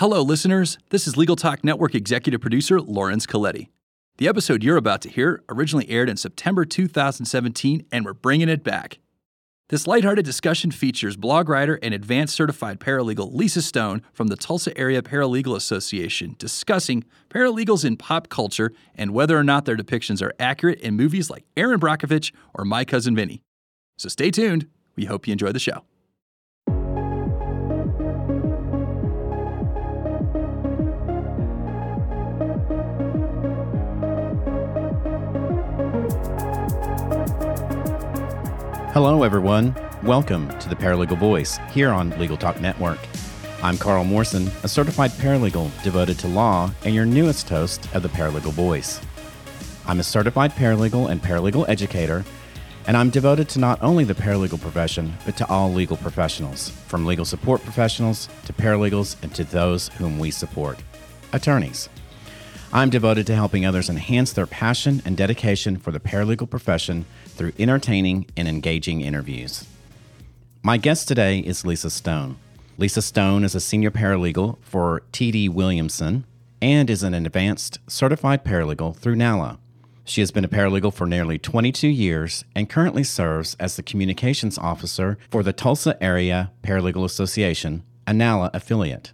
Hello, listeners. This is Legal Talk Network executive producer Lawrence Coletti. The episode you're about to hear originally aired in September 2017, and we're bringing it back. This lighthearted discussion features blog writer and advanced certified paralegal Lisa Stone from the Tulsa Area Paralegal Association discussing paralegals in pop culture and whether or not their depictions are accurate in movies like Erin Brockovich or My Cousin Vinny. So stay tuned. We hope you enjoy the show. Hello, everyone. Welcome to the Paralegal Voice here on Legal Talk Network. I'm Carl Morrison, a certified paralegal devoted to law and your newest host of the Paralegal Voice. I'm a certified paralegal and paralegal educator, and I'm devoted to not only the paralegal profession, but to all legal professionals, from legal support professionals to paralegals and to those whom we support attorneys. I'm devoted to helping others enhance their passion and dedication for the paralegal profession through entertaining and engaging interviews. My guest today is Lisa Stone. Lisa Stone is a senior paralegal for TD Williamson and is an advanced certified paralegal through NALA. She has been a paralegal for nearly 22 years and currently serves as the communications officer for the Tulsa Area Paralegal Association, a NALA affiliate.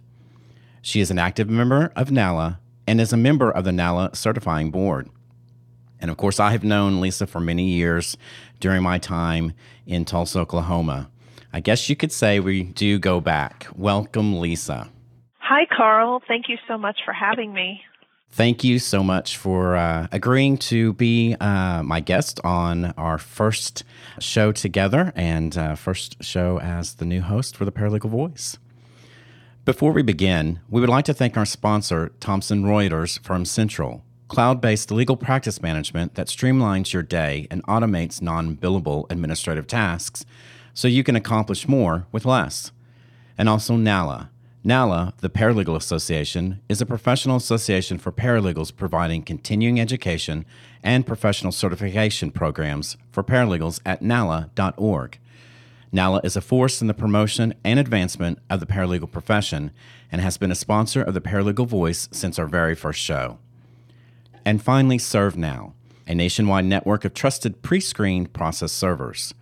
She is an active member of NALA and is a member of the NALA Certifying Board. And of course, I have known Lisa for many years during my time in Tulsa, Oklahoma. I guess you could say we do go back. Welcome, Lisa. Hi, Carl. Thank you so much for having me. Thank you so much for uh, agreeing to be uh, my guest on our first show together and uh, first show as the new host for the Paralegal Voice. Before we begin, we would like to thank our sponsor, Thomson Reuters Firm Central, cloud based legal practice management that streamlines your day and automates non billable administrative tasks so you can accomplish more with less. And also NALA. NALA, the Paralegal Association, is a professional association for paralegals providing continuing education and professional certification programs for paralegals at nala.org. NALA is a force in the promotion and advancement of the paralegal profession and has been a sponsor of the Paralegal Voice since our very first show. And finally, ServeNow, a nationwide network of trusted pre screened process servers.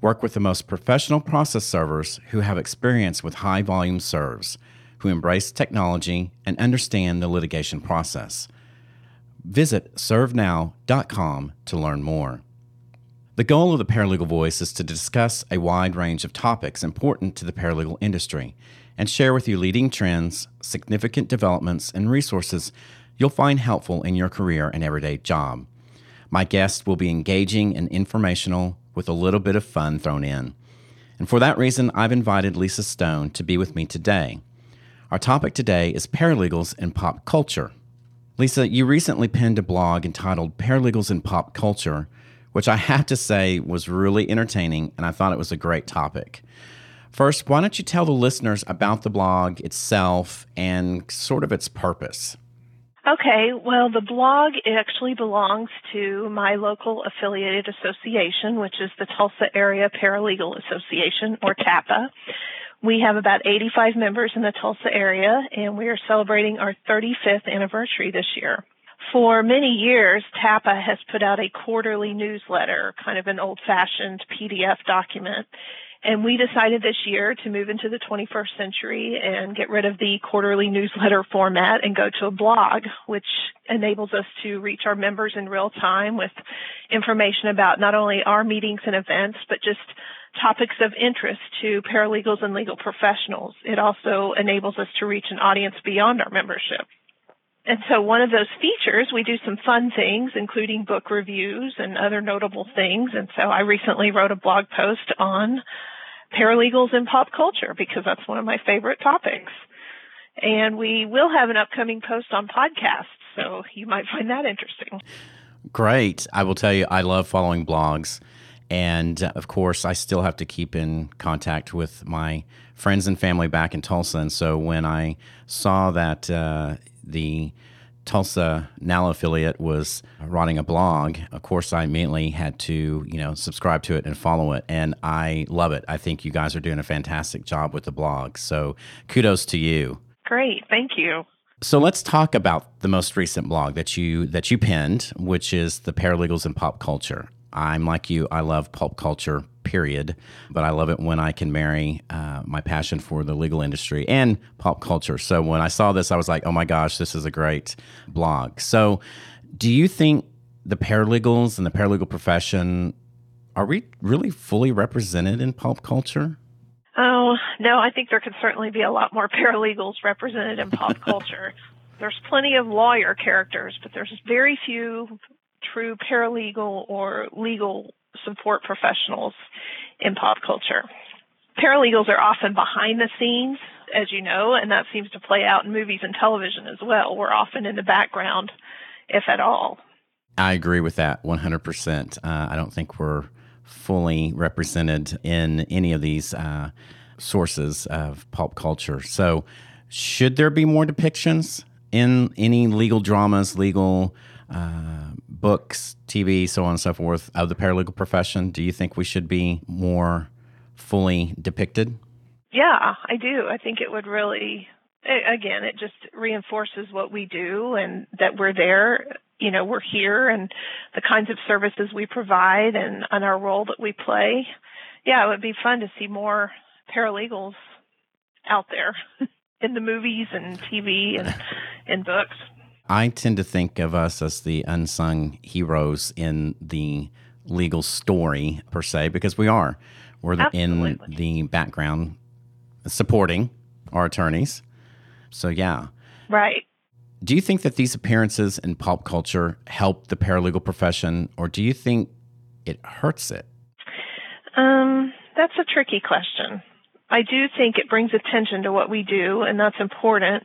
Work with the most professional process servers who have experience with high volume serves, who embrace technology and understand the litigation process. Visit servenow.com to learn more. The goal of the Paralegal Voice is to discuss a wide range of topics important to the paralegal industry and share with you leading trends, significant developments, and resources you'll find helpful in your career and everyday job. My guests will be engaging and informational with a little bit of fun thrown in. And for that reason, I've invited Lisa Stone to be with me today. Our topic today is paralegals in pop culture. Lisa, you recently penned a blog entitled Paralegals in Pop Culture which I have to say was really entertaining and I thought it was a great topic. First, why don't you tell the listeners about the blog itself and sort of its purpose? Okay, well, the blog actually belongs to my local affiliated association, which is the Tulsa Area Paralegal Association, or TAPA. We have about 85 members in the Tulsa area, and we are celebrating our 35th anniversary this year. For many years, TAPA has put out a quarterly newsletter, kind of an old fashioned PDF document. And we decided this year to move into the 21st century and get rid of the quarterly newsletter format and go to a blog, which enables us to reach our members in real time with information about not only our meetings and events, but just topics of interest to paralegals and legal professionals. It also enables us to reach an audience beyond our membership. And so one of those features, we do some fun things, including book reviews and other notable things. And so I recently wrote a blog post on paralegals in pop culture because that's one of my favorite topics. And we will have an upcoming post on podcasts, so you might find that interesting. Great. I will tell you, I love following blogs. And uh, of course, I still have to keep in contact with my friends and family back in Tulsa. And so when I saw that uh, the Tulsa NALA affiliate was running a blog, of course, I immediately had to, you know, subscribe to it and follow it. And I love it. I think you guys are doing a fantastic job with the blog. So kudos to you. great. Thank you. So let's talk about the most recent blog that you that you penned, which is the paralegals in pop culture. I'm like you; I love pulp culture, period. But I love it when I can marry uh, my passion for the legal industry and pop culture. So when I saw this, I was like, "Oh my gosh, this is a great blog." So, do you think the paralegals and the paralegal profession are we really fully represented in pop culture? Oh, no, I think there could certainly be a lot more paralegals represented in pop culture. There's plenty of lawyer characters, but there's very few true paralegal or legal support professionals in pop culture. Paralegals are often behind the scenes, as you know, and that seems to play out in movies and television as well. We're often in the background, if at all. I agree with that 100%. Uh, I don't think we're fully represented in any of these uh, sources of pop culture. So, should there be more depictions in any legal dramas, legal uh, books, TV, so on and so forth of the paralegal profession? Do you think we should be more fully depicted? Yeah, I do. I think it would really, again, it just reinforces what we do and that we're there you know we're here and the kinds of services we provide and, and our role that we play yeah it would be fun to see more paralegals out there in the movies and tv and in books i tend to think of us as the unsung heroes in the legal story per se because we are we're Absolutely. in the background supporting our attorneys so yeah right do you think that these appearances in pop culture help the paralegal profession, or do you think it hurts it? Um, that's a tricky question. I do think it brings attention to what we do, and that's important.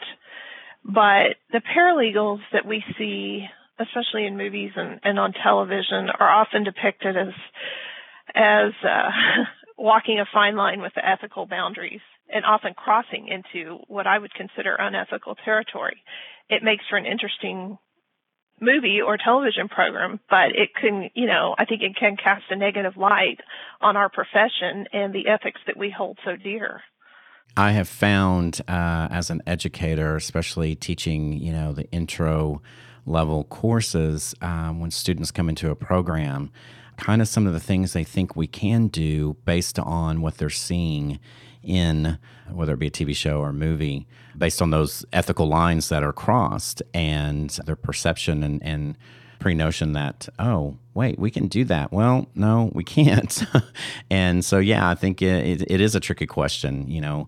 But the paralegals that we see, especially in movies and, and on television, are often depicted as as uh, walking a fine line with the ethical boundaries and often crossing into what I would consider unethical territory it makes for an interesting movie or television program, but it can, you know, I think it can cast a negative light on our profession and the ethics that we hold so dear. I have found uh, as an educator, especially teaching, you know, the intro level courses, um, when students come into a program, kind of some of the things they think we can do based on what they're seeing in whether it be a TV show or a movie based on those ethical lines that are crossed and their perception and, and pre-notion that oh wait we can do that well no we can't and so yeah i think it, it is a tricky question you know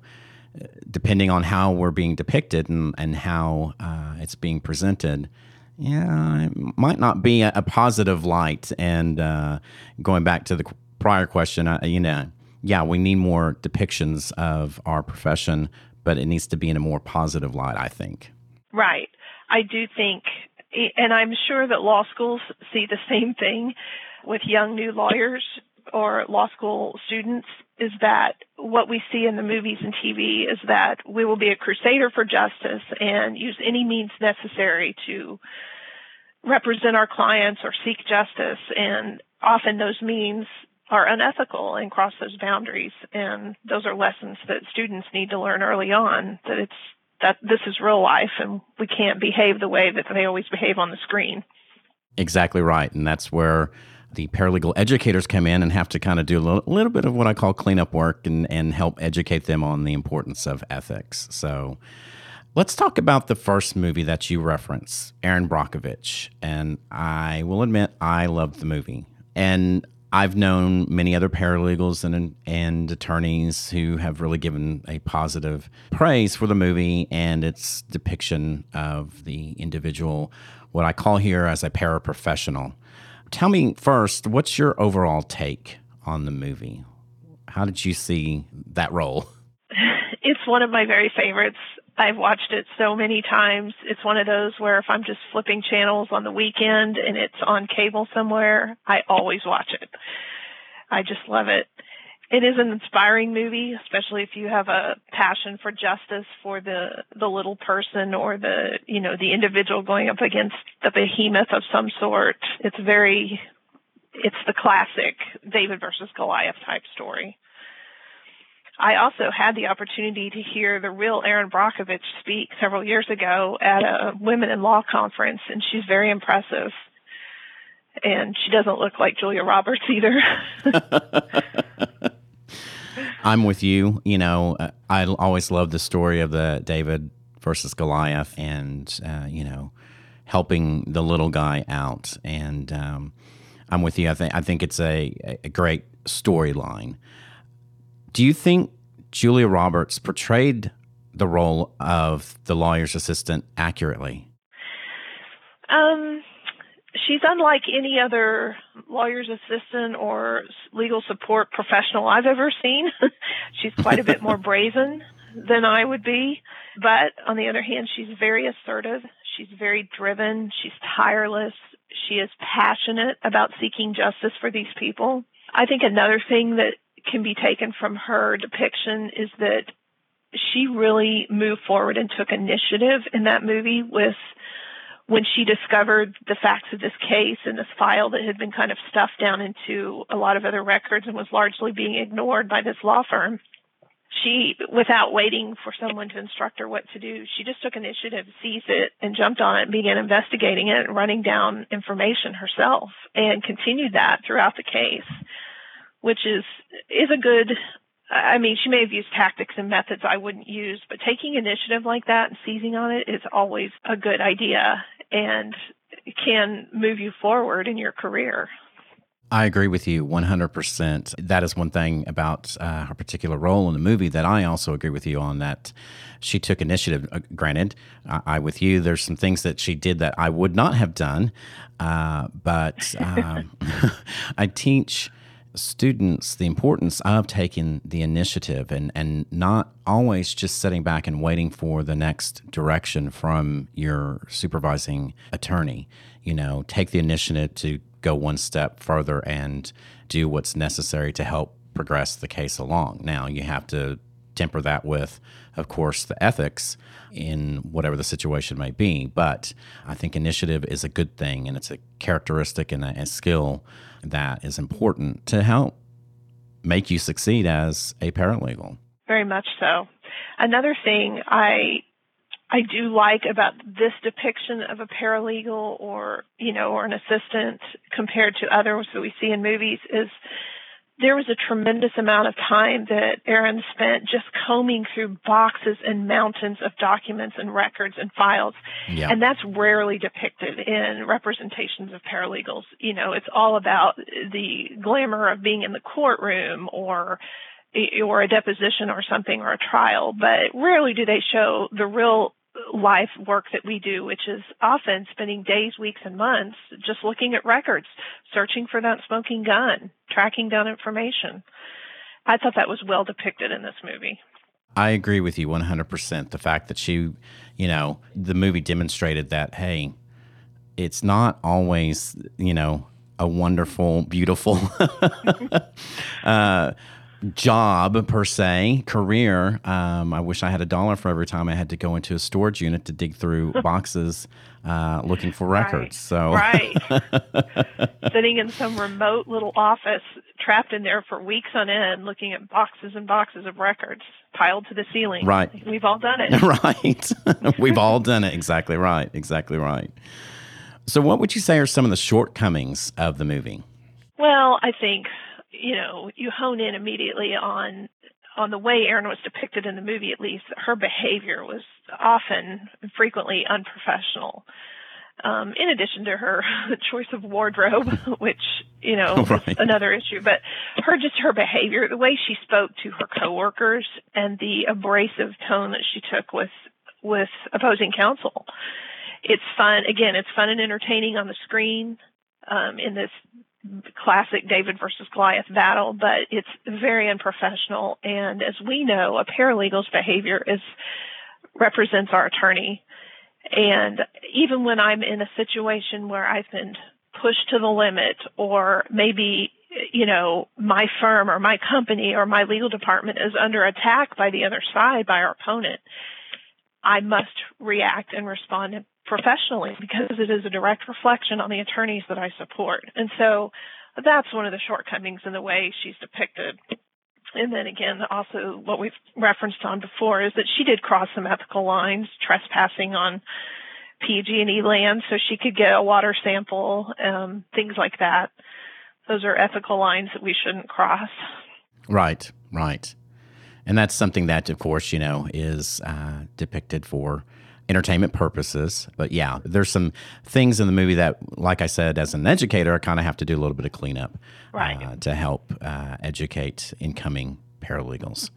depending on how we're being depicted and, and how uh, it's being presented yeah it might not be a, a positive light and uh, going back to the prior question uh, you know yeah, we need more depictions of our profession, but it needs to be in a more positive light, I think. Right. I do think, and I'm sure that law schools see the same thing with young new lawyers or law school students is that what we see in the movies and TV is that we will be a crusader for justice and use any means necessary to represent our clients or seek justice. And often those means are unethical and cross those boundaries. And those are lessons that students need to learn early on that it's that this is real life and we can't behave the way that they always behave on the screen. Exactly right. And that's where the paralegal educators come in and have to kind of do a little, little bit of what I call cleanup work and, and help educate them on the importance of ethics. So let's talk about the first movie that you reference, Erin Brockovich. And I will admit, I loved the movie. And I've known many other paralegals and and attorneys who have really given a positive praise for the movie and its depiction of the individual, what I call here as a paraprofessional. Tell me first, what's your overall take on the movie? How did you see that role? It's one of my very favorites. I've watched it so many times. It's one of those where if I'm just flipping channels on the weekend and it's on cable somewhere, I always watch it. I just love it. It is an inspiring movie, especially if you have a passion for justice for the the little person or the you know the individual going up against the behemoth of some sort. It's very it's the classic David versus Goliath type story. I also had the opportunity to hear the real Erin Brockovich speak several years ago at a women in law conference, and she's very impressive. And she doesn't look like Julia Roberts either. I'm with you. You know, uh, I always love the story of the David versus Goliath, and uh, you know, helping the little guy out. And um, I'm with you. I think I think it's a, a great storyline. Do you think Julia Roberts portrayed the role of the lawyer's assistant accurately? Um, she's unlike any other lawyer's assistant or legal support professional I've ever seen. she's quite a bit more brazen than I would be. But on the other hand, she's very assertive. She's very driven. She's tireless. She is passionate about seeking justice for these people. I think another thing that can be taken from her depiction is that she really moved forward and took initiative in that movie with when she discovered the facts of this case and this file that had been kind of stuffed down into a lot of other records and was largely being ignored by this law firm she without waiting for someone to instruct her what to do she just took initiative seized it and jumped on it and began investigating it and running down information herself and continued that throughout the case which is is a good I mean, she may have used tactics and methods I wouldn't use, but taking initiative like that and seizing on it is always a good idea and can move you forward in your career. I agree with you 100%. That is one thing about uh, her particular role in the movie that I also agree with you on that she took initiative. Uh, granted, I, I, with you, there's some things that she did that I would not have done, uh, but um, I teach students the importance of taking the initiative and, and not always just sitting back and waiting for the next direction from your supervising attorney. You know, take the initiative to go one step further and do what's necessary to help progress the case along. Now, you have to temper that with, of course, the ethics in whatever the situation may be. But I think initiative is a good thing and it's a characteristic and a, a skill that is important to help make you succeed as a paralegal. Very much so. Another thing I I do like about this depiction of a paralegal or, you know, or an assistant compared to others that we see in movies is there was a tremendous amount of time that Erin spent just combing through boxes and mountains of documents and records and files. Yeah. And that's rarely depicted in representations of paralegals. You know, it's all about the glamour of being in the courtroom or or a deposition or something or a trial, but rarely do they show the real life work that we do, which is often spending days, weeks, and months just looking at records, searching for that smoking gun, tracking down information. I thought that was well depicted in this movie. I agree with you 100%. The fact that she, you know, the movie demonstrated that, hey, it's not always, you know, a wonderful, beautiful uh, job per se, career. Um, I wish I had a dollar for every time I had to go into a storage unit to dig through boxes uh, looking for records. Right. So right, sitting in some remote little office, trapped in there for weeks on end, looking at boxes and boxes of records piled to the ceiling. Right. We've all done it. right. We've all done it. Exactly right. Exactly right. So, what would you say are some of the shortcomings of the movie? Well, I think you know, you hone in immediately on on the way Erin was depicted in the movie, at least, her behavior was often, frequently unprofessional. Um, in addition to her choice of wardrobe, which you know right. is another issue, but her just her behavior, the way she spoke to her coworkers, and the abrasive tone that she took with with opposing counsel. It's fun. Again, it's fun and entertaining on the screen um, in this classic David versus Goliath battle, but it's very unprofessional. And as we know, a paralegal's behavior is represents our attorney. And even when I'm in a situation where I've been pushed to the limit, or maybe you know my firm or my company or my legal department is under attack by the other side by our opponent, I must react and respond professionally because it is a direct reflection on the attorneys that I support. And so that's one of the shortcomings in the way she's depicted. and then again, also what we've referenced on before is that she did cross some ethical lines, trespassing on PG&E land, so she could get a water sample, um, things like that. Those are ethical lines that we shouldn't cross. Right, right. And that's something that, of course, you know, is uh, depicted for entertainment purposes. But yeah, there's some things in the movie that, like I said, as an educator, I kind of have to do a little bit of cleanup right. uh, to help uh, educate incoming paralegals.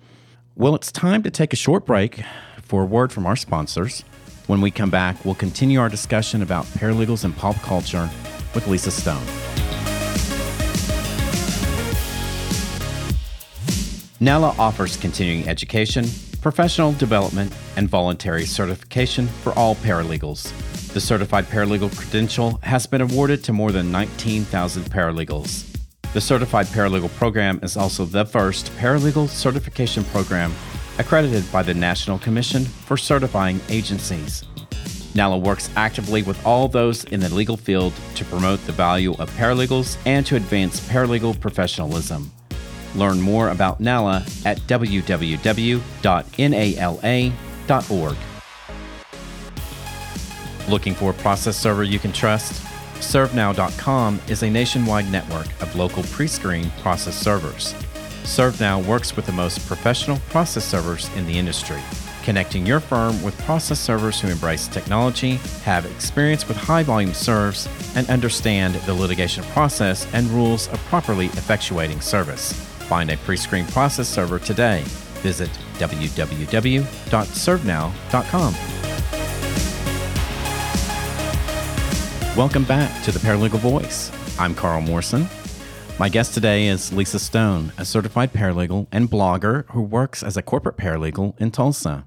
Well, it's time to take a short break for a word from our sponsors. When we come back, we'll continue our discussion about paralegals and pop culture with Lisa Stone. NALA offers continuing education, professional development, and voluntary certification for all paralegals. The Certified Paralegal Credential has been awarded to more than 19,000 paralegals. The Certified Paralegal Program is also the first paralegal certification program accredited by the National Commission for Certifying Agencies. NALA works actively with all those in the legal field to promote the value of paralegals and to advance paralegal professionalism. Learn more about NALA at www.nala.org. Looking for a process server you can trust? ServeNow.com is a nationwide network of local pre screened process servers. ServeNow works with the most professional process servers in the industry, connecting your firm with process servers who embrace technology, have experience with high volume serves, and understand the litigation process and rules of properly effectuating service. Find a pre screened process server today. Visit www.servenow.com. Welcome back to the Paralegal Voice. I'm Carl Morrison. My guest today is Lisa Stone, a certified paralegal and blogger who works as a corporate paralegal in Tulsa.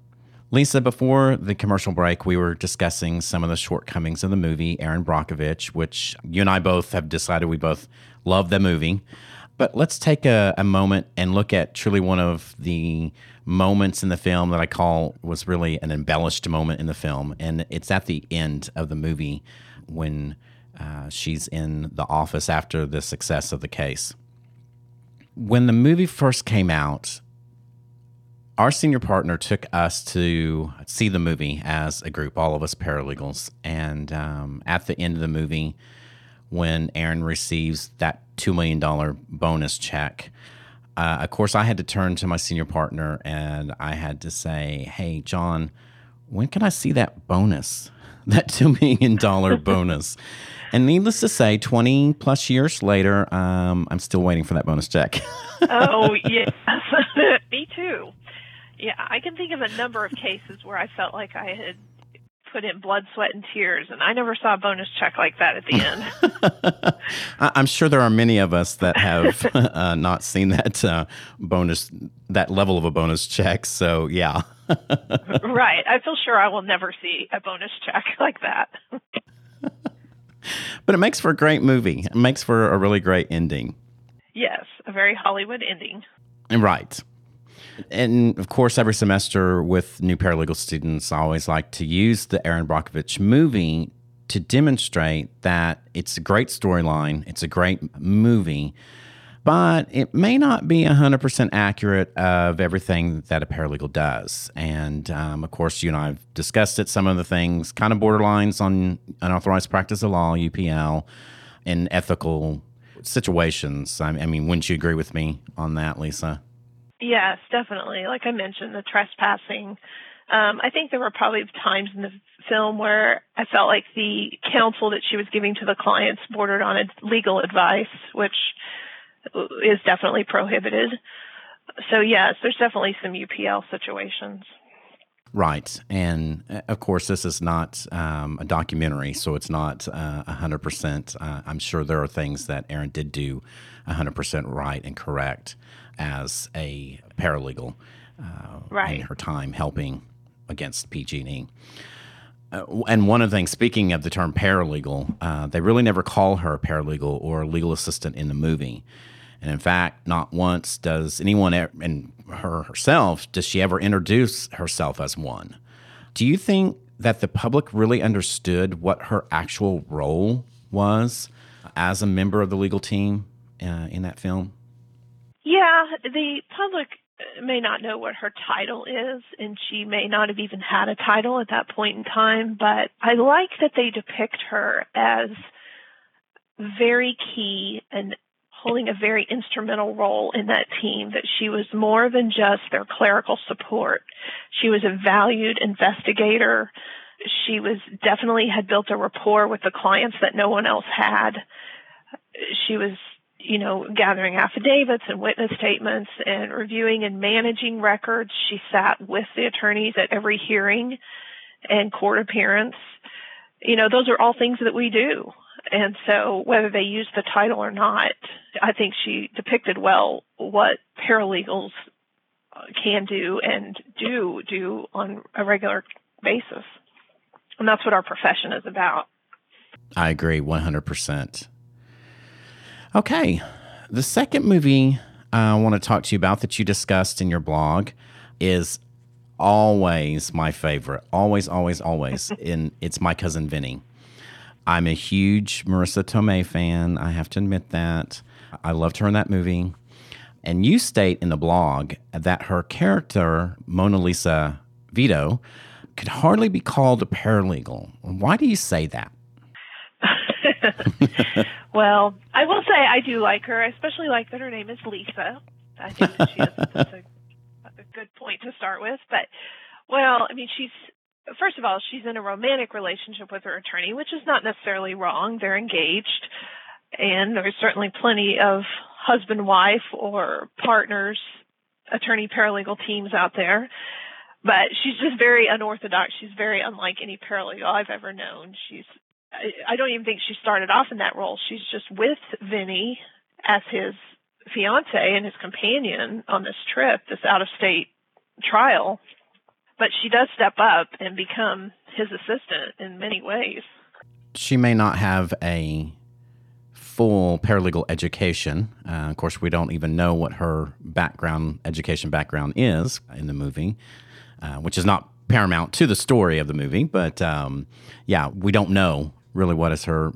Lisa, before the commercial break, we were discussing some of the shortcomings of the movie Erin Brockovich, which you and I both have decided we both love the movie. But let's take a, a moment and look at truly one of the moments in the film that I call was really an embellished moment in the film. And it's at the end of the movie when uh, she's in the office after the success of the case. When the movie first came out, our senior partner took us to see the movie as a group, all of us paralegals. And um, at the end of the movie, when Erin receives that $2 million bonus check, uh, of course, I had to turn to my senior partner and I had to say, Hey, John, when can I see that bonus? That $2 million bonus. And needless to say, 20 plus years later, um, I'm still waiting for that bonus check. oh, yes. Me too. Yeah, I can think of a number of cases where I felt like I had put in blood, sweat, and tears, and I never saw a bonus check like that at the end. I'm sure there are many of us that have uh, not seen that uh, bonus, that level of a bonus check. So, yeah. right. I feel sure I will never see a bonus check like that. but it makes for a great movie. It makes for a really great ending. Yes, a very Hollywood ending. Right. And of course, every semester with new paralegal students, I always like to use the Erin Brockovich movie to demonstrate that it's a great storyline, it's a great movie, but it may not be 100% accurate of everything that a paralegal does. And um, of course, you and I have discussed it, some of the things, kind of borderlines on unauthorized practice of law, UPL, and ethical situations. I mean, wouldn't you agree with me on that, Lisa? Yes, definitely. Like I mentioned, the trespassing. Um, I think there were probably times in the film where I felt like the counsel that she was giving to the clients bordered on legal advice, which is definitely prohibited. So, yes, there's definitely some UPL situations. Right. And uh, of course, this is not um, a documentary, so it's not uh, 100%. Uh, I'm sure there are things that Erin did do 100% right and correct as a paralegal uh, right. in her time helping against PG&E. Uh, and one of the things, speaking of the term paralegal, uh, they really never call her a paralegal or a legal assistant in the movie. And in fact, not once does anyone, and her herself, does she ever introduce herself as one. Do you think that the public really understood what her actual role was as a member of the legal team uh, in that film? Yeah, the public may not know what her title is, and she may not have even had a title at that point in time, but I like that they depict her as very key and holding a very instrumental role in that team, that she was more than just their clerical support. She was a valued investigator. She was definitely had built a rapport with the clients that no one else had. She was you know, gathering affidavits and witness statements and reviewing and managing records. She sat with the attorneys at every hearing and court appearance. You know, those are all things that we do. And so whether they use the title or not, I think she depicted well what paralegals can do and do do on a regular basis. And that's what our profession is about. I agree 100%. Okay. The second movie I want to talk to you about that you discussed in your blog is always my favorite. Always, always, always. and it's My Cousin Vinny. I'm a huge Marisa Tomei fan. I have to admit that. I loved her in that movie. And you state in the blog that her character, Mona Lisa Vito, could hardly be called a paralegal. Why do you say that? well, I will say I do like her. I especially like that her name is Lisa. I think she is that's a, a good point to start with. But well, I mean, she's first of all, she's in a romantic relationship with her attorney, which is not necessarily wrong. They're engaged, and there's certainly plenty of husband wife or partners, attorney paralegal teams out there. But she's just very unorthodox. She's very unlike any paralegal I've ever known. She's I, don't even think she started off in that role. She's just with Vinny as his fiance and his companion on this trip, this out of state trial. But she does step up and become his assistant in many ways. She may not have a full paralegal education. Uh, of course, we don't even know what her background, education background is in the movie, uh, which is not paramount to the story of the movie. But um, yeah, we don't know really what is her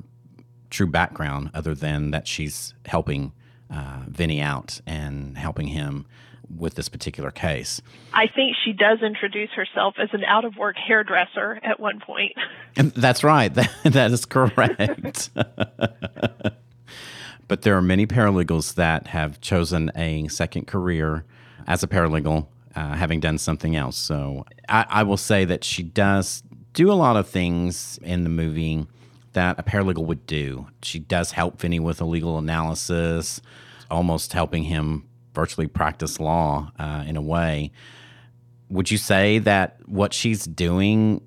true background other than that she's helping uh, Vinny out and helping him with this particular case. I think she does introduce herself as an out of work hairdresser at one point. And that's right. That, that is correct. but there are many paralegals that have chosen a second career as a paralegal, uh, having done something else. So I, I will say that she does do a lot of things in the movie that a paralegal would do. She does help Vinny with a legal analysis, almost helping him virtually practice law uh, in a way. Would you say that what she's doing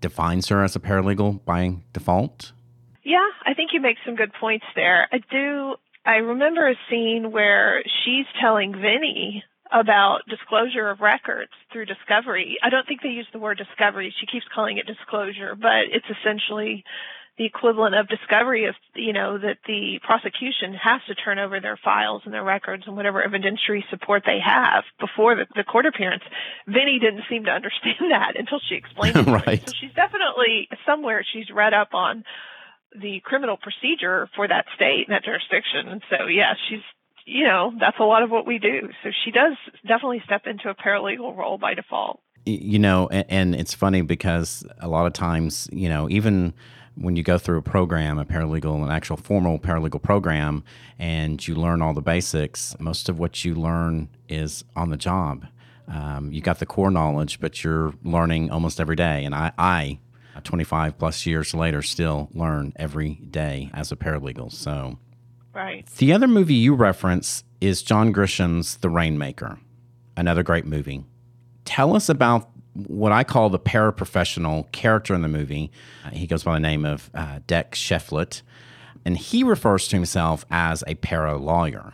defines her as a paralegal by default? Yeah, I think you make some good points there. I do. I remember a scene where she's telling Vinny about disclosure of records through discovery. I don't think they use the word discovery. She keeps calling it disclosure, but it's essentially the equivalent of discovery of you know that the prosecution has to turn over their files and their records and whatever evidentiary support they have before the, the court appearance. Vinny didn't seem to understand that until she explained it. right. So she's definitely somewhere she's read up on the criminal procedure for that state and that jurisdiction. And so yeah, she's you know, that's a lot of what we do. So she does definitely step into a paralegal role by default. You know, and, and it's funny because a lot of times, you know, even when you go through a program, a paralegal, an actual formal paralegal program, and you learn all the basics, most of what you learn is on the job. Um, you got the core knowledge, but you're learning almost every day. And I, I, 25 plus years later, still learn every day as a paralegal. So, right. The other movie you reference is John Grisham's The Rainmaker, another great movie. Tell us about what I call the paraprofessional character in the movie. Uh, he goes by the name of uh, Deck Shifflet, and he refers to himself as a para lawyer.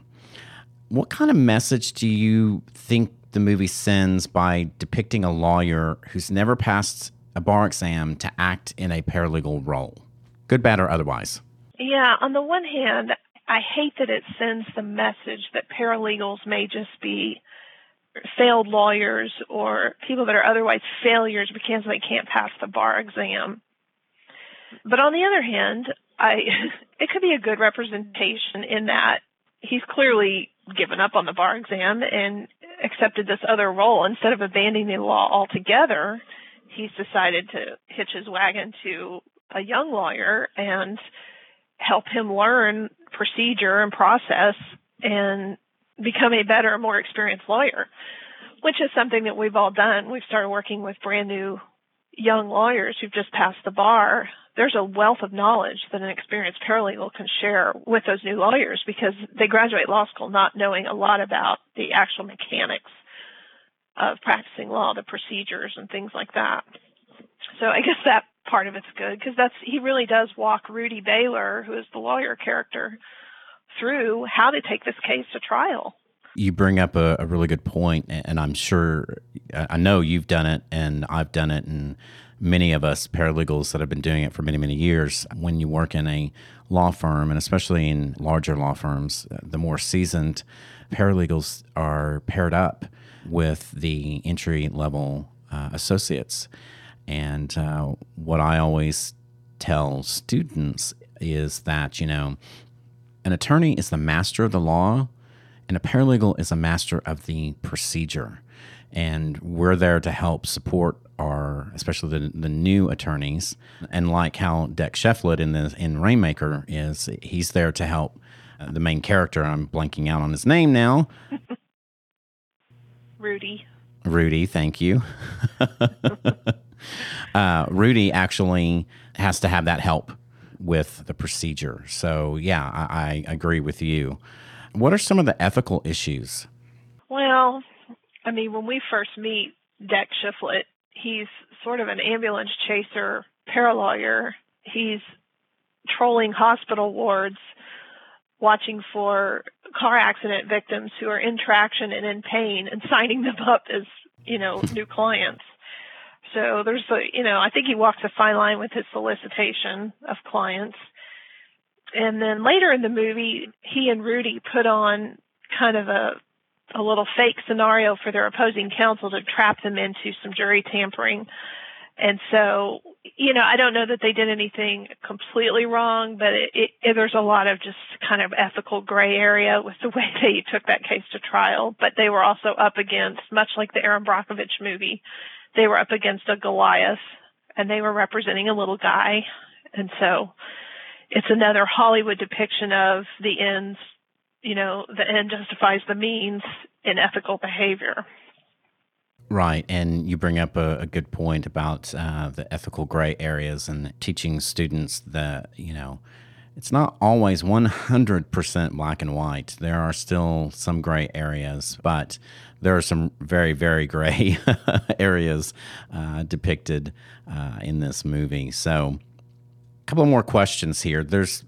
What kind of message do you think the movie sends by depicting a lawyer who's never passed a bar exam to act in a paralegal role, good, bad, or otherwise? Yeah, on the one hand, I hate that it sends the message that paralegals may just be failed lawyers or people that are otherwise failures because they can't pass the bar exam. But on the other hand, I it could be a good representation in that he's clearly given up on the bar exam and accepted this other role. Instead of abandoning the law altogether, he's decided to hitch his wagon to a young lawyer and help him learn procedure and process and become a better, more experienced lawyer, which is something that we've all done. We've started working with brand new young lawyers who've just passed the bar. There's a wealth of knowledge that an experienced paralegal can share with those new lawyers because they graduate law school not knowing a lot about the actual mechanics of practicing law, the procedures and things like that. So I guess that part of it's good because that's he really does walk Rudy Baylor, who is the lawyer character, through how to take this case to trial. You bring up a, a really good point, and I'm sure I know you've done it, and I've done it, and many of us paralegals that have been doing it for many, many years. When you work in a law firm, and especially in larger law firms, the more seasoned paralegals are paired up with the entry level uh, associates. And uh, what I always tell students is that, you know, an attorney is the master of the law, and a paralegal is a master of the procedure. And we're there to help support our, especially the, the new attorneys. And like how Deck Shifflet in the in Rainmaker is, he's there to help uh, the main character. I'm blanking out on his name now. Rudy. Rudy, thank you. uh, Rudy actually has to have that help with the procedure. So, yeah, I, I agree with you. What are some of the ethical issues? Well, I mean, when we first meet Deck Shifflet, he's sort of an ambulance chaser, paralawyer. He's trolling hospital wards, watching for car accident victims who are in traction and in pain, and signing them up as you know new clients. So there's a, you know, I think he walks a fine line with his solicitation of clients. And then later in the movie, he and Rudy put on kind of a a little fake scenario for their opposing counsel to trap them into some jury tampering. And so, you know, I don't know that they did anything completely wrong, but it, it, it, there's a lot of just kind of ethical gray area with the way they took that case to trial. But they were also up against, much like the Erin Brockovich movie, they were up against a Goliath and they were representing a little guy. And so it's another Hollywood depiction of the ends, you know, the end justifies the means in ethical behavior. Right. And you bring up a, a good point about uh, the ethical gray areas and teaching students that, you know, it's not always 100% black and white. There are still some gray areas, but there are some very, very gray areas uh, depicted uh, in this movie. So, a couple more questions here. There's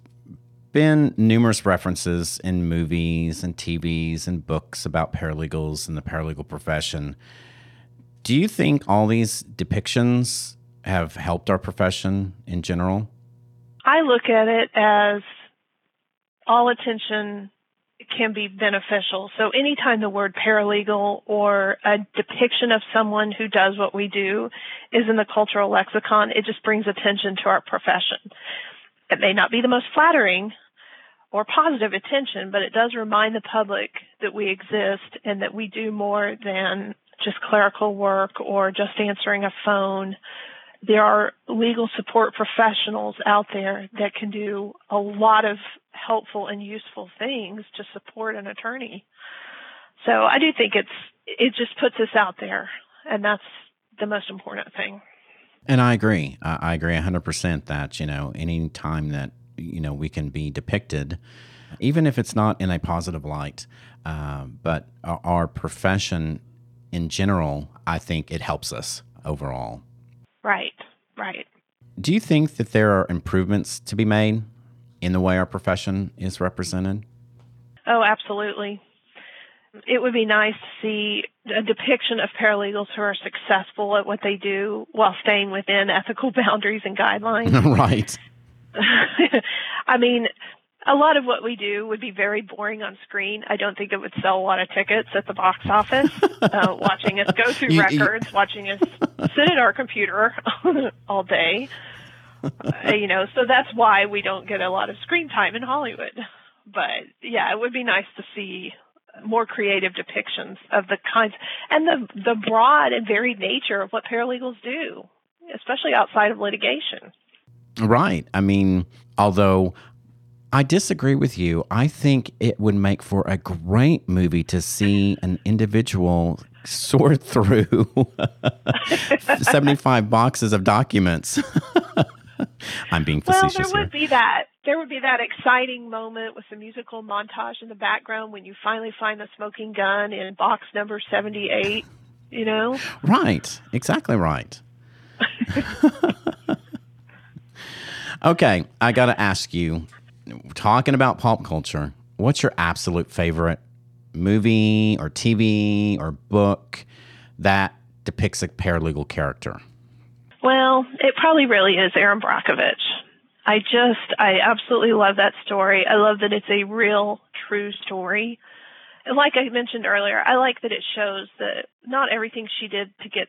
been numerous references in movies and TVs and books about paralegals and the paralegal profession. Do you think all these depictions have helped our profession in general? I look at it as all attention can be beneficial. So anytime the word paralegal or a depiction of someone who does what we do is in the cultural lexicon, it just brings attention to our profession. It may not be the most flattering or positive attention, but it does remind the public that we exist and that we do more than just clerical work or just answering a phone there are legal support professionals out there that can do a lot of helpful and useful things to support an attorney. So I do think it's it just puts us out there, and that's the most important thing. And I agree. I agree 100% that, you know, any time that, you know, we can be depicted, even if it's not in a positive light, uh, but our profession in general, I think it helps us overall. Right. Do you think that there are improvements to be made in the way our profession is represented? Oh, absolutely. It would be nice to see a depiction of paralegals who are successful at what they do while staying within ethical boundaries and guidelines. right. I mean, a lot of what we do would be very boring on screen. I don't think it would sell a lot of tickets at the box office. uh, watching us go through you, records, you... watching us sit at our computer all day. Uh, you know, so that's why we don't get a lot of screen time in Hollywood. But yeah, it would be nice to see more creative depictions of the kinds and the the broad and varied nature of what paralegals do, especially outside of litigation. Right. I mean, although I disagree with you, I think it would make for a great movie to see an individual sort through 75 boxes of documents. I'm being facetious Well, there would here. be that. There would be that exciting moment with the musical montage in the background when you finally find the smoking gun in box number 78, you know? Right. Exactly right. okay. I got to ask you talking about pop culture, what's your absolute favorite movie or TV or book that depicts a paralegal character? Well, it probably really is Erin Brockovich. I just, I absolutely love that story. I love that it's a real, true story. And like I mentioned earlier, I like that it shows that not everything she did to get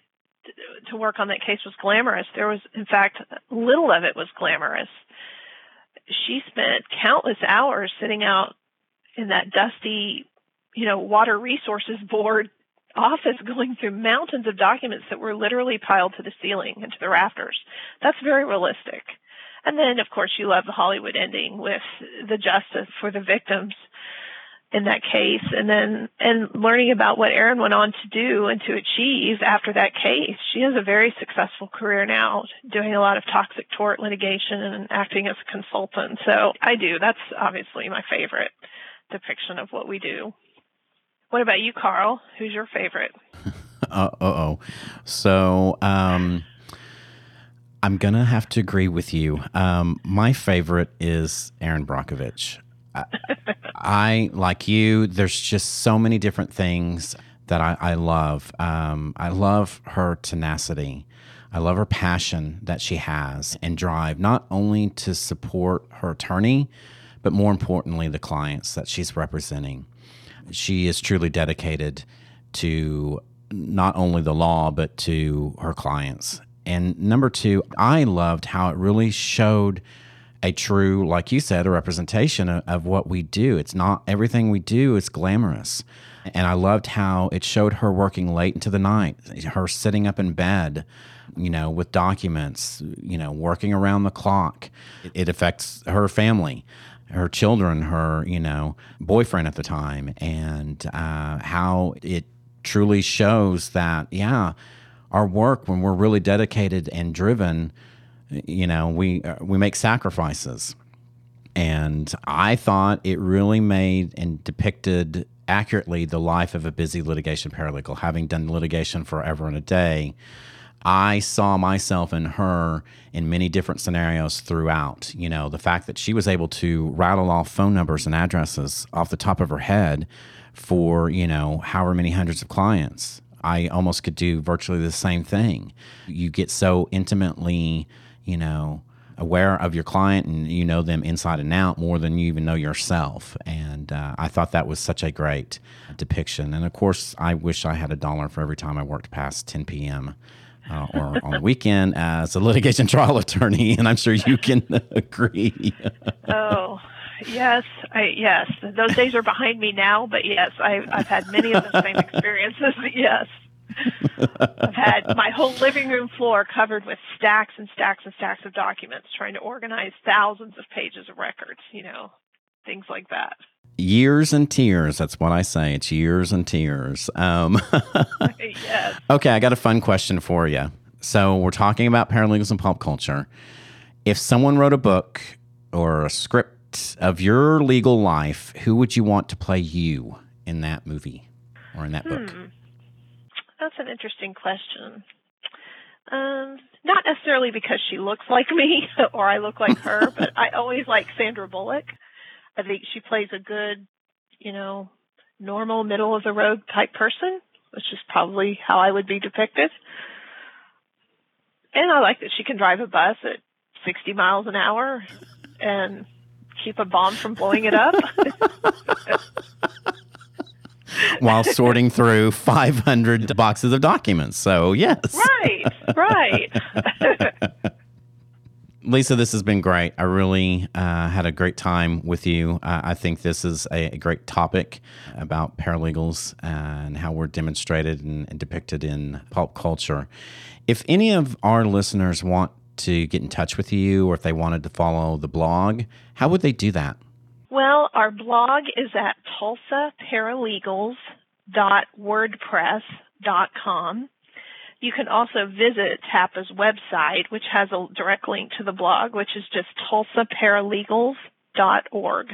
to work on that case was glamorous. There was, in fact, little of it was glamorous. She spent countless hours sitting out in that dusty, you know, water resources board office going through mountains of documents that were literally piled to the ceiling and to the rafters. That's very realistic. And then, of course, you love the Hollywood ending with the justice for the victims in that case. And then, and learning about what Erin went on to do and to achieve after that case. She has a very successful career now, doing a lot of toxic tort litigation and acting as a consultant. So I do. That's obviously my favorite depiction of what we do. What about you, Carl? Who's your favorite? Uh oh. So, um, I'm gonna have to agree with you. Um, my favorite is Erin Brockovich. I, I like you. There's just so many different things that I, I love. Um, I love her tenacity. I love her passion that she has and drive, not only to support her attorney, but more importantly, the clients that she's representing. She is truly dedicated to not only the law, but to her clients. And number two, I loved how it really showed a true, like you said, a representation of, of what we do. It's not everything we do is glamorous. And I loved how it showed her working late into the night, her sitting up in bed, you know, with documents, you know, working around the clock. It affects her family, her children, her, you know, boyfriend at the time, and uh, how it truly shows that, yeah, our work, when we're really dedicated and driven, you know, we, we make sacrifices. And I thought it really made and depicted accurately the life of a busy litigation paralegal. Having done litigation forever and a day, I saw myself in her in many different scenarios throughout. You know, the fact that she was able to rattle off phone numbers and addresses off the top of her head for, you know, however many hundreds of clients. I almost could do virtually the same thing. You get so intimately, you know, aware of your client and you know them inside and out more than you even know yourself. And uh, I thought that was such a great depiction. And of course, I wish I had a dollar for every time I worked past 10 p.m. Uh, or on the weekend as a litigation trial attorney. And I'm sure you can agree. oh, yes, I, yes. Those days are behind me now, but yes, I, I've had many of the same experiences. Yes. I've had my whole living room floor covered with stacks and stacks and stacks of documents trying to organize thousands of pages of records, you know, things like that. Years and tears. That's what I say. It's years and tears. Um, yes. okay, I got a fun question for you. So, we're talking about paralegals and pop culture. If someone wrote a book or a script of your legal life, who would you want to play you in that movie or in that book? Hmm. That's an interesting question. Um, not necessarily because she looks like me or I look like her, but I always like Sandra Bullock. I think she plays a good, you know, normal, middle of the road type person, which is probably how I would be depicted. And I like that she can drive a bus at 60 miles an hour and keep a bomb from blowing it up. While sorting through 500 boxes of documents. So, yes. right, right. Lisa, this has been great. I really uh, had a great time with you. Uh, I think this is a, a, great topic about paralegals and how we're demonstrated and, and depicted in pulp culture. If any of our listeners want to get in touch with you or if they wanted to follow the blog, how would they do that? Well, our blog is at tulsaparalegals.wordpress.com. You can also visit TAPA's website, which has a direct link to the blog, which is just tulsaparalegals.org.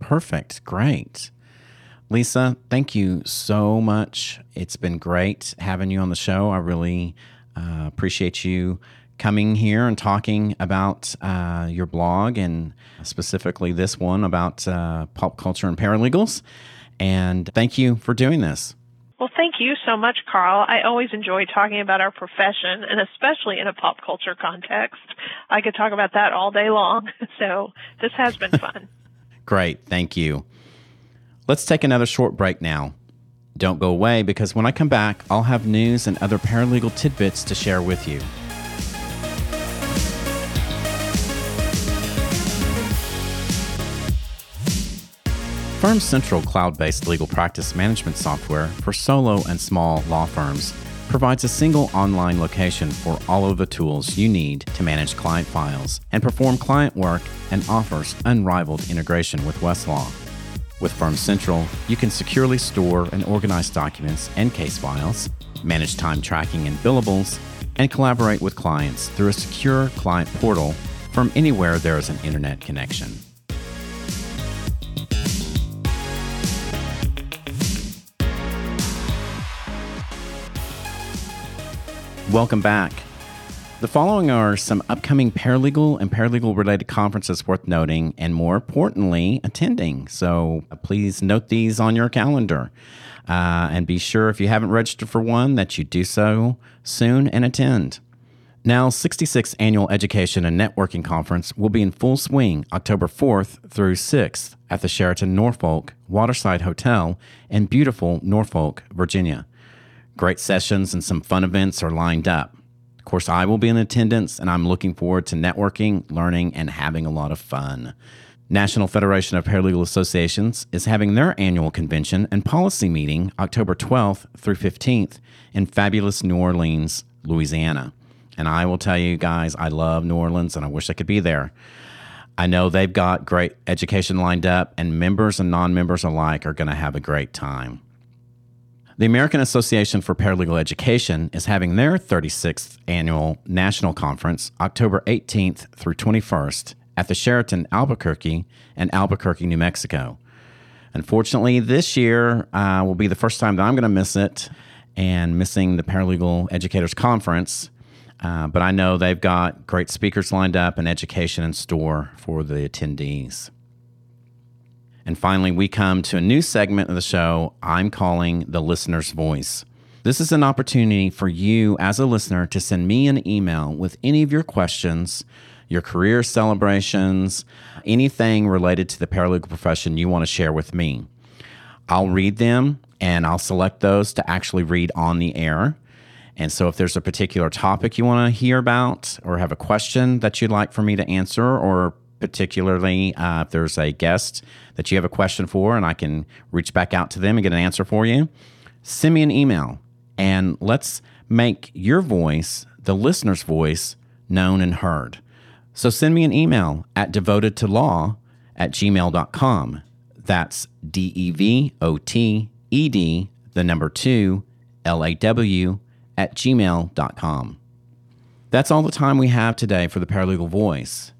Perfect. Great. Lisa, thank you so much. It's been great having you on the show. I really uh, appreciate you coming here and talking about uh, your blog and specifically this one about uh, pulp culture and paralegals. And thank you for doing this. You so much, Carl. I always enjoy talking about our profession, and especially in a pop culture context. I could talk about that all day long. So this has been fun. Great. Thank you. Let's take another short break now. Don't go away because when I come back, I'll have news and other paralegal tidbits to share with you. Firm Central cloud based legal practice management software for solo and small law firms provides a single online location for all of the tools you need to manage client files and perform client work and offers unrivaled integration with Westlaw. With Firm Central, you can securely store and organize documents and case files, manage time tracking and billables, and collaborate with clients through a secure client portal from anywhere there is an internet connection. Welcome back. The following are some upcoming paralegal and paralegal related conferences worth noting and, more importantly, attending. So uh, please note these on your calendar. Uh, and be sure if you haven't registered for one that you do so soon and attend. Now, 66th Annual Education and Networking Conference will be in full swing October 4th through 6th at the Sheraton Norfolk Waterside Hotel in beautiful Norfolk, Virginia. Great sessions and some fun events are lined up. Of course, I will be in attendance and I'm looking forward to networking, learning, and having a lot of fun. National Federation of Paralegal Associations is having their annual convention and policy meeting October 12th through 15th in fabulous New Orleans, Louisiana. And I will tell you guys, I love New Orleans and I wish I could be there. I know they've got great education lined up, and members and non members alike are going to have a great time. The American Association for Paralegal Education is having their 36th annual national conference October 18th through 21st at the Sheraton Albuquerque in Albuquerque, New Mexico. Unfortunately, this year uh, will be the first time that I'm going to miss it and missing the Paralegal Educators Conference. Uh, but I know they've got great speakers lined up and education in store for the attendees. And finally, we come to a new segment of the show I'm calling the listener's voice. This is an opportunity for you as a listener to send me an email with any of your questions, your career celebrations, anything related to the paralegal profession you want to share with me. I'll read them and I'll select those to actually read on the air. And so, if there's a particular topic you want to hear about or have a question that you'd like for me to answer, or particularly uh, if there's a guest that you have a question for and I can reach back out to them and get an answer for you, send me an email and let's make your voice, the listener's voice, known and heard. So send me an email at devotedtolaw at gmail.com. That's D E V O T E D, the number two, L A W, at gmail.com. That's all the time we have today for the Paralegal Voice.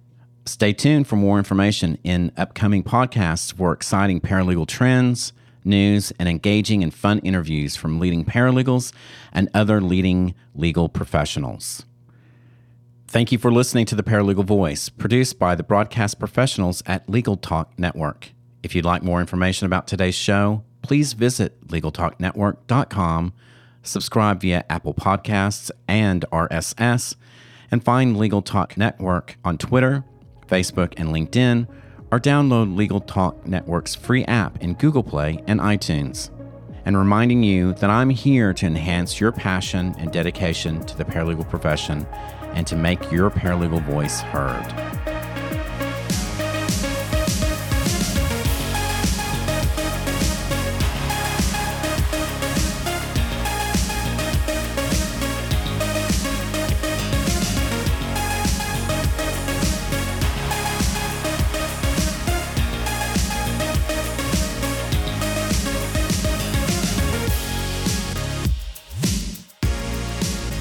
Stay tuned for more information in upcoming podcasts for exciting paralegal trends, news, and engaging and fun interviews from leading paralegals and other leading legal professionals. Thank you for listening to The Paralegal Voice, produced by the broadcast professionals at Legal Talk Network. If you'd like more information about today's show, please visit LegalTalkNetwork.com, subscribe via Apple Podcasts and RSS, and find Legal Talk Network on Twitter, Facebook, and LinkedIn, or download Legal Talk Network's free app in Google Play and iTunes. And reminding you that I'm here to enhance your passion and dedication to the paralegal profession and to make your paralegal voice heard.